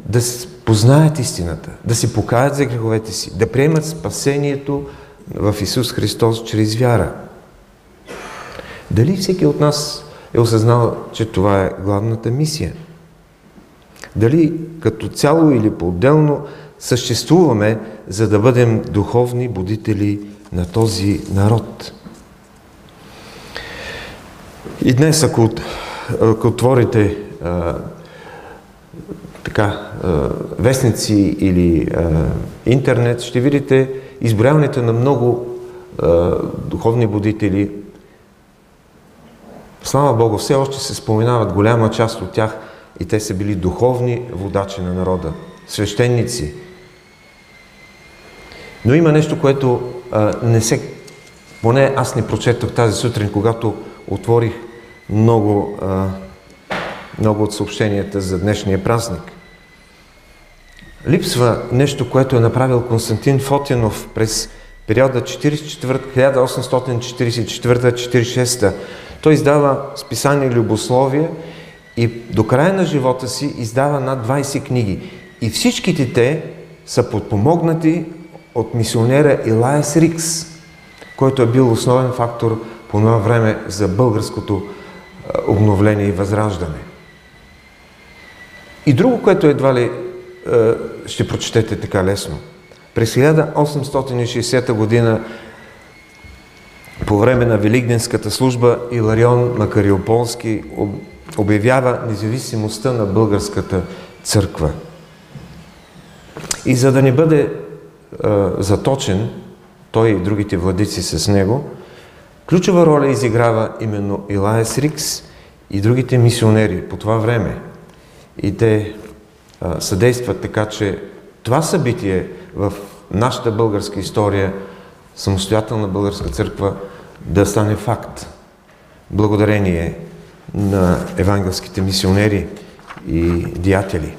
да познаят истината, да се покаят за греховете си, да приемат спасението в Исус Христос чрез вяра. Дали всеки от нас е осъзнал, че това е главната мисия? Дали като цяло или по-отделно съществуваме, за да бъдем духовни будители на този народ? И днес, ако, ако отворите така, вестници или интернет, ще видите изброяването на много духовни будители, Слава Богу, все още се споменават голяма част от тях и те са били духовни водачи на народа, свещеници. Но има нещо, което не се... Поне аз не прочетох тази сутрин, когато отворих много, много от съобщенията за днешния празник. Липсва нещо, което е направил Константин Фотинов през периода 1844-46 той издава списание Любословие и до края на живота си издава над 20 книги. И всичките те са подпомогнати от мисионера Илаес Рикс, който е бил основен фактор по това време за българското обновление и възраждане. И друго, което едва ли ще прочетете така лесно. През 1860 година по време на Великденската служба Иларион Макариополски обявява независимостта на българската църква. И за да не бъде а, заточен, той и другите владици с него, ключова роля изиграва именно Илаес Рикс и другите мисионери по това време. И те съдействат така, че това събитие в нашата българска история, самостоятелна българска църква, да стане факт. Благодарение на евангелските мисионери и диятели.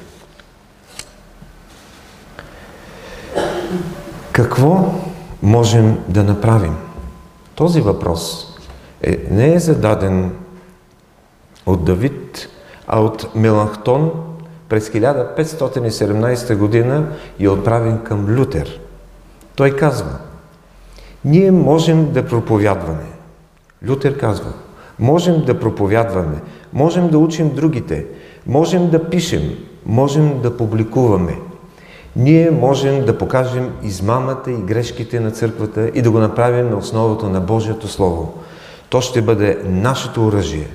Какво можем да направим? Този въпрос е, не е зададен от Давид, а от Меланхтон през 1517 година е отправен към Лютер. Той казва – ние можем да проповядваме. Лютер казва, можем да проповядваме, можем да учим другите, можем да пишем, можем да публикуваме. Ние можем да покажем измамата и грешките на църквата и да го направим на основата на Божието Слово. То ще бъде нашето оръжие.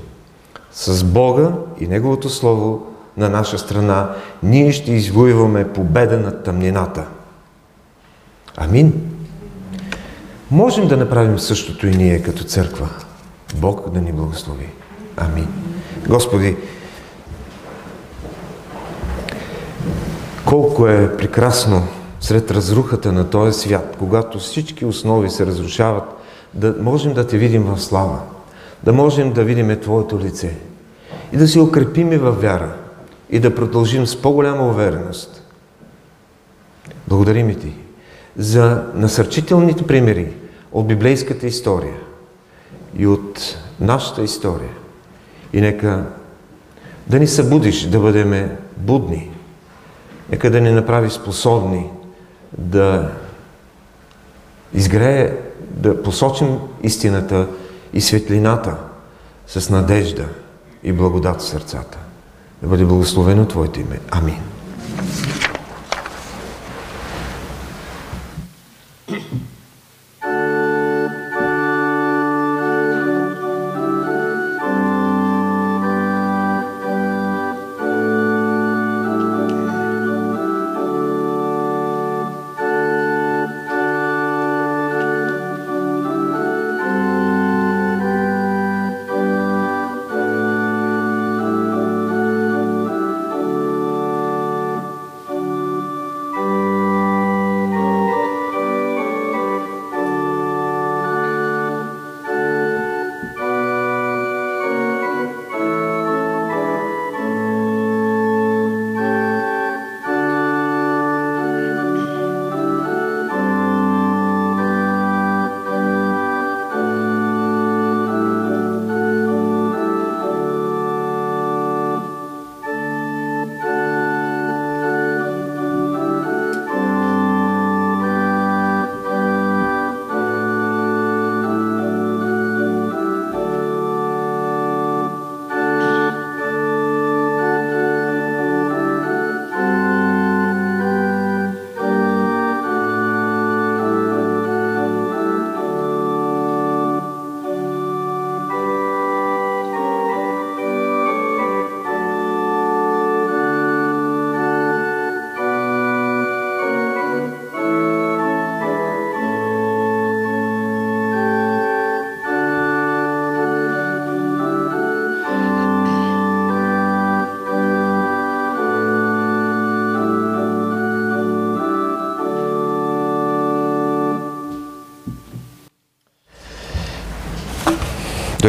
С Бога и Неговото Слово на наша страна ние ще извоюваме победа над тъмнината. Амин. Можем да направим същото и ние като църква. Бог да ни благослови. Амин. Господи, колко е прекрасно сред разрухата на този свят, когато всички основи се разрушават, да можем да те видим в слава, да можем да видим Твоето лице и да се укрепиме във вяра и да продължим с по-голяма увереност. Благодарим Ти за насърчителните примери от библейската история и от нашата история. И нека да ни събудиш да бъдем будни. Нека да ни направи способни да изгрее, да посочим истината и светлината с надежда и благодат в сърцата. Да бъде благословено Твоето име. Амин.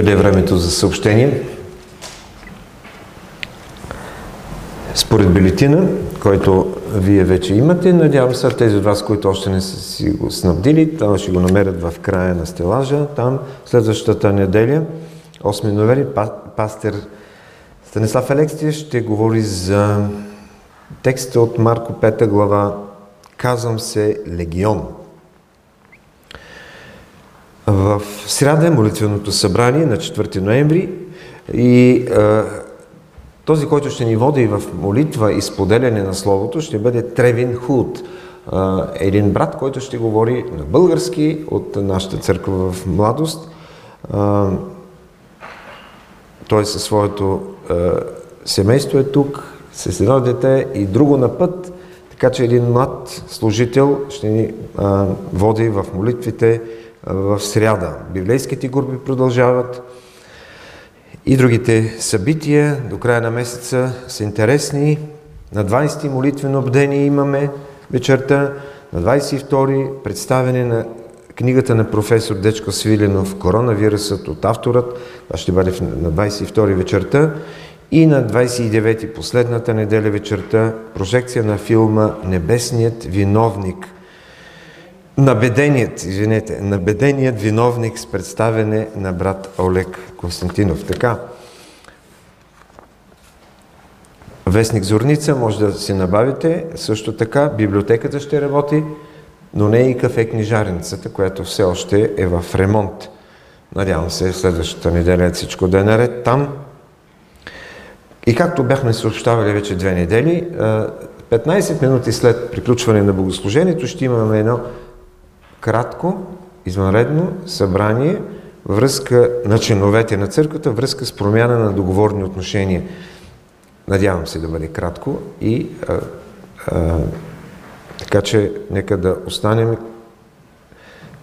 Дойде времето за съобщение. Според бюлетина, който вие вече имате, надявам се тези от вас, които още не са си го снабдили, там ще го намерят в края на стелажа. Там следващата неделя, 8 ноември, пастер Станислав Алексия ще говори за текста от Марко 5 глава Казвам се Легион. В сряда е молитвеното събрание на 4 ноември и е, този, който ще ни води в молитва и споделяне на Словото, ще бъде Тревин Худ, е, един брат, който ще говори на български от нашата църква в младост. Е, той със своето семейство е тук, с едно дете и друго на път, така че един млад служител ще ни а, води в молитвите в сряда. Библейските групи продължават и другите събития до края на месеца са интересни. На 20 молитвено бдение имаме вечерта, на 22 представяне на книгата на професор Дечко Свиленов «Коронавирусът» от авторът. Това ще бъде на 22 вечерта. И на 29 последната неделя вечерта прожекция на филма «Небесният виновник» Набеденият, извинете, набеденият виновник с представене на брат Олег Константинов. Така, Вестник Зорница може да си набавите. Също така, библиотеката ще работи, но не и кафе книжарницата, която все още е в ремонт. Надявам се следващата неделя всичко да е наред там. И както бяхме съобщавали вече две недели, 15 минути след приключване на богослужението ще имаме едно кратко, извънредно събрание връзка на членовете на църквата, връзка с промяна на договорни отношения. Надявам се да бъде кратко и а, а, така че нека да останем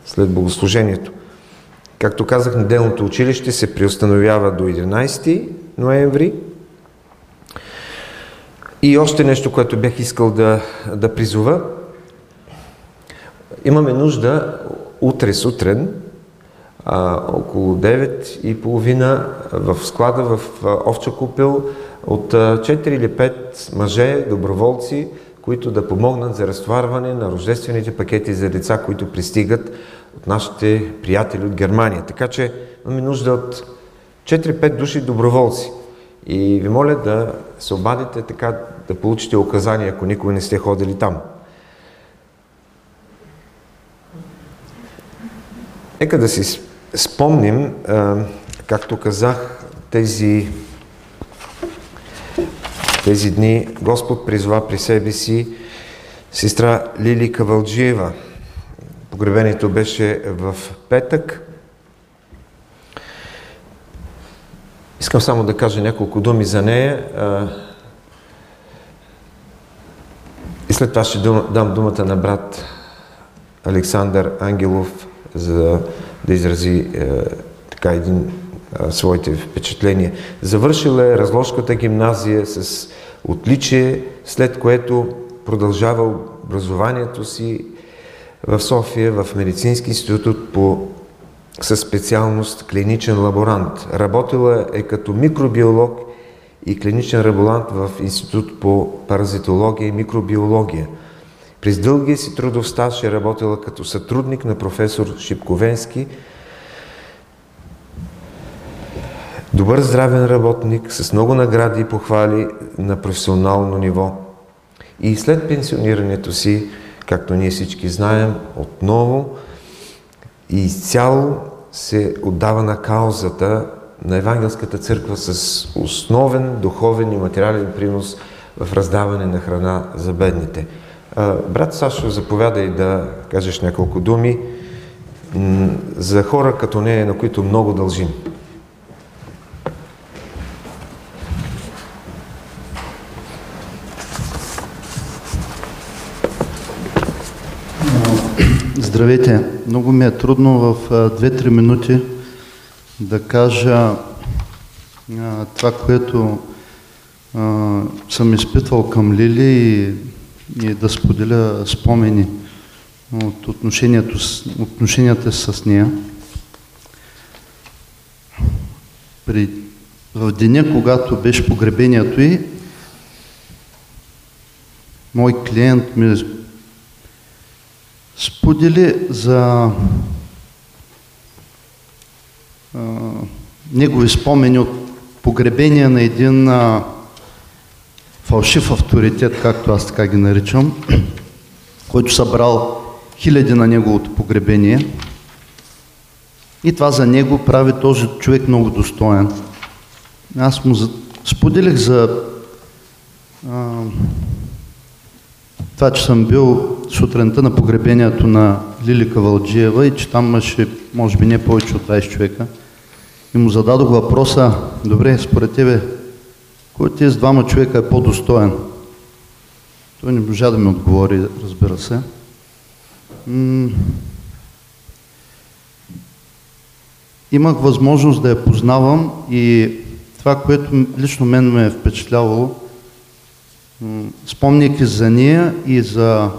след богослужението. Както казах, неделното училище се приустановява до 11 ноември. И още нещо, което бях искал да, да призова. Имаме нужда утре сутрин, а, около 9 и половина в склада в Овча купел от 4 или 5 мъже, доброволци, които да помогнат за разтоварване на рождествените пакети за деца, които пристигат от нашите приятели от Германия. Така че имаме нужда от 4-5 души доброволци. И ви моля да се обадите така, да получите указания, ако никога не сте ходили там. Нека да си спомним, както казах, тези, тези дни Господ призва при себе си сестра Лили Кавалджиева. Погребението беше в петък. Искам само да кажа няколко думи за нея. И след това ще дам думата на брат Александър Ангелов, за да изрази е, така един е, своите впечатления. Завършила е разложката гимназия с отличие, след което продължава образованието си в София, в Медицински институт по със специалност клиничен лаборант. Работила е като микробиолог и клиничен лаборант в Институт по паразитология и микробиология. През дългия си трудов стаж е работила като сътрудник на професор Шипковенски, добър здравен работник, с много награди и похвали на професионално ниво. И след пенсионирането си, както ние всички знаем, отново и изцяло се отдава на каузата на Евангелската църква с основен духовен и материален принос в раздаване на храна за бедните. Брат Сашо, заповядай да кажеш няколко думи за хора като нея, на които много дължим. Здравейте! Много ми е трудно в 2-3 минути да кажа това, което съм изпитвал към Лили и и да споделя спомени от отношението, отношенията с нея. При, в деня, когато беше погребението й, мой клиент ми сподели за а, негови спомени от погребение на един а, фалшив авторитет, както аз така ги наричам, който събрал хиляди на неговото погребение. И това за него прави този човек много достоен. Аз му споделих за а, това, че съм бил сутринта на погребението на Лили Кавалджиева и че там имаше, може би, не повече от 20 човека. И му зададох въпроса, добре, според тебе, кой тези двама човека е по-достоен? Той не можа да ми отговори, разбира се. М имах възможност да я познавам и това, което лично мен ме е впечатлявало, спомняйки за нея и за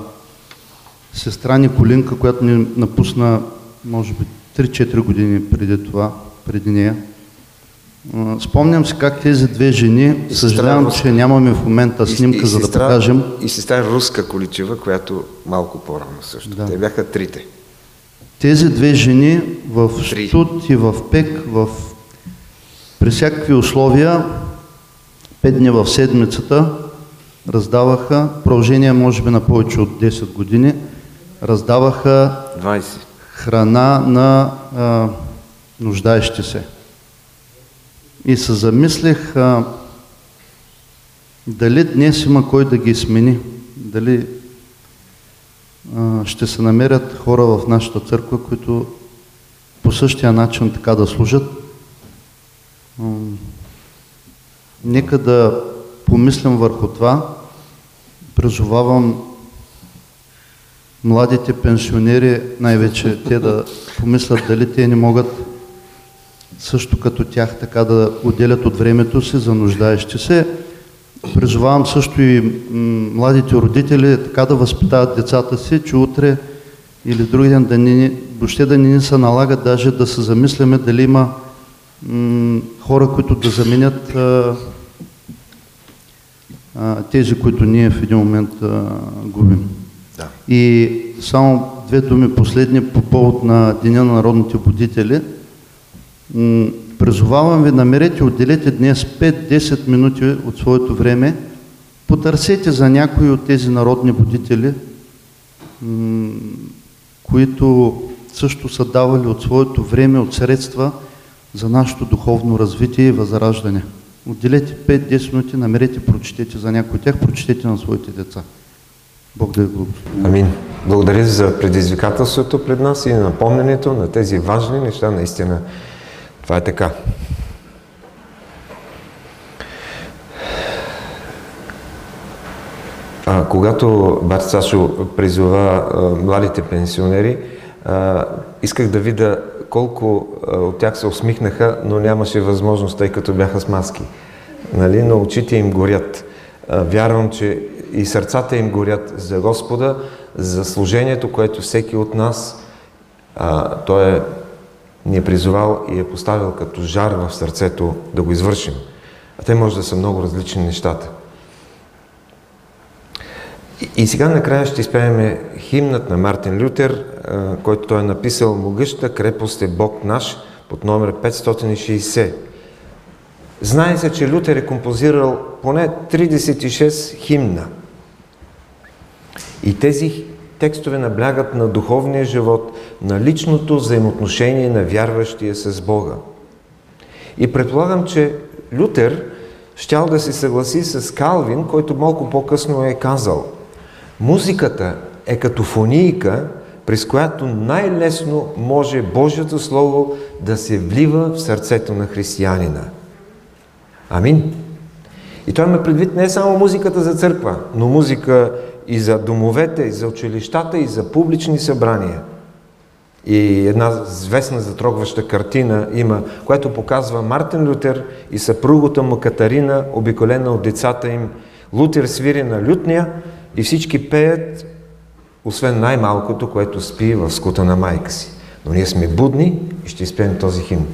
сестра Николинка, която ни напусна, може би, 3-4 години преди това, преди нея. Спомням си как тези две жени, съжалявам, че нямаме в момента снимка, и, и за да покажем. И сестра Руска Количева, която малко по-рано също. Да. Те бяха трите. Тези две жени в Три. Штут и в Пек, в... при всякакви условия, пет дни в седмицата, раздаваха, продължение може би на повече от 10 години, раздаваха 20. храна на а, нуждаещи се. И се замислих а, дали днес има кой да ги смени, дали а, ще се намерят хора в нашата църква, които по същия начин така да служат. А, нека да помислям върху това. Призовавам младите пенсионери, най-вече те да помислят дали те не могат също като тях така да отделят от времето си за нуждаещи се. Призовавам също и младите родители така да възпитават децата си, че утре или други ден да ни, въобще да ни се налагат даже да се замисляме дали има хора, които да заменят а, а, тези, които ние в един момент а, губим. Да. И само две думи последни по повод на Деня на народните будители – Призовавам ви, намерете, отделете днес 5-10 минути от своето време, потърсете за някои от тези народни будители, които също са давали от своето време, от средства за нашето духовно развитие и възраждане. Отделете 5-10 минути, намерете, прочетете за някои от тях, прочетете на своите деца. Бог да ви благослови. Амин. Благодаря за предизвикателството пред нас и напомнянето на тези важни неща. Наистина, това е така. А, когато бат Сашо призова а, младите пенсионери, а, исках да видя колко а, от тях се усмихнаха, но нямаше възможност, тъй като бяха с маски. Нали? Но очите им горят. А, вярвам, че и сърцата им горят за Господа, за служението, което всеки от нас а, той е, ни е призовал и е поставил като жар в сърцето да го извършим. А те може да са много различни нещата. И, сега накрая ще изпеем химнат на Мартин Лютер, който той е написал Могъща крепост е Бог наш под номер 560. Знае се, че Лютер е композирал поне 36 химна. И тези текстове наблягат на духовния живот, на личното взаимоотношение на вярващия с Бога. И предполагам, че Лютер щял да се съгласи с Калвин, който малко по-късно е казал Музиката е като фонийка, през която най-лесно може Божието Слово да се влива в сърцето на християнина. Амин. И той има предвид не само музиката за църква, но музика и за домовете, и за училищата, и за публични събрания. И една известна затрогваща картина има, която показва Мартин Лютер и съпругата му Катарина, обиколена от децата им. Лутер свири на лютния и всички пеят, освен най-малкото, което спи в скута на майка си. Но ние сме будни и ще изпеем този химн.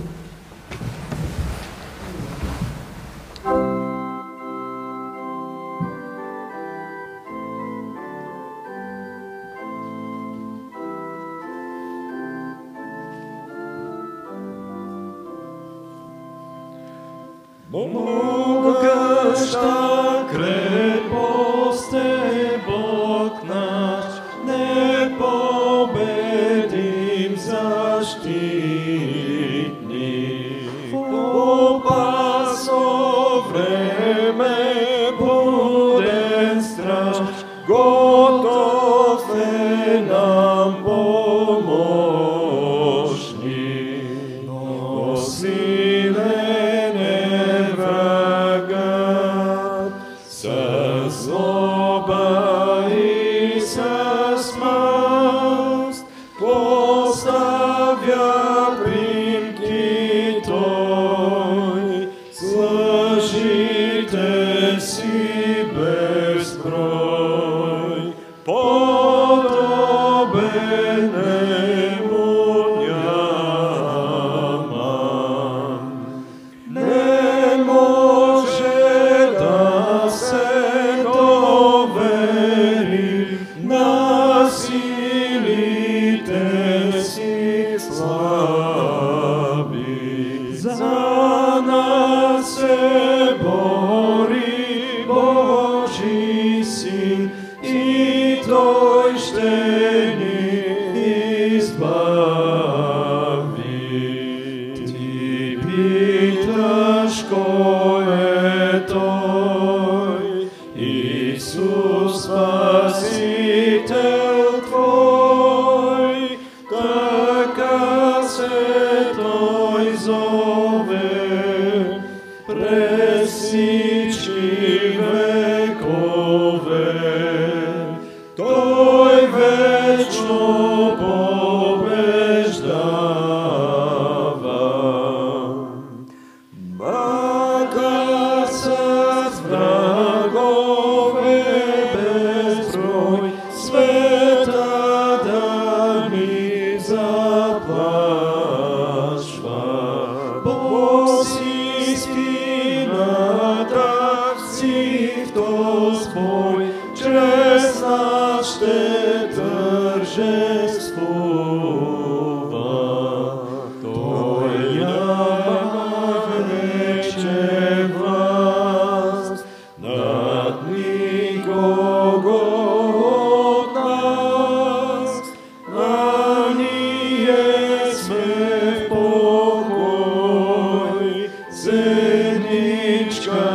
Syniczka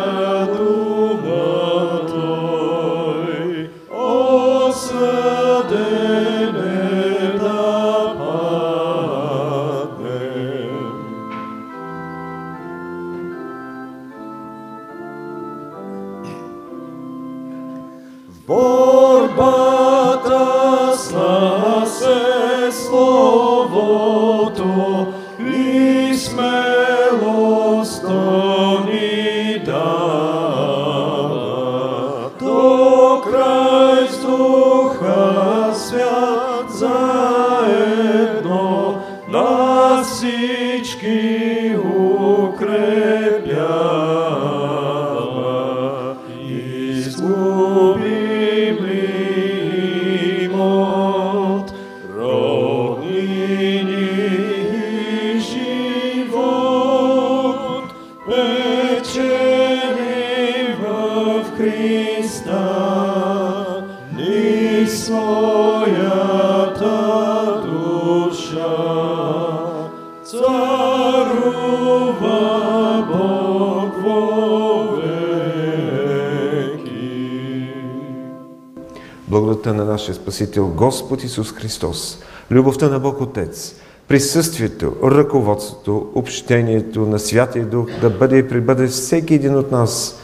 нашия Спасител Господ Исус Христос, любовта на Бог Отец, присъствието, ръководството, общението на Святия Дух да бъде и прибъде всеки един от нас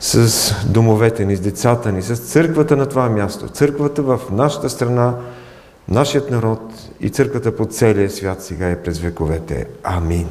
с домовете ни, с децата ни, с църквата на това място, църквата в нашата страна, нашият народ и църквата по целия свят сега и през вековете. Амин.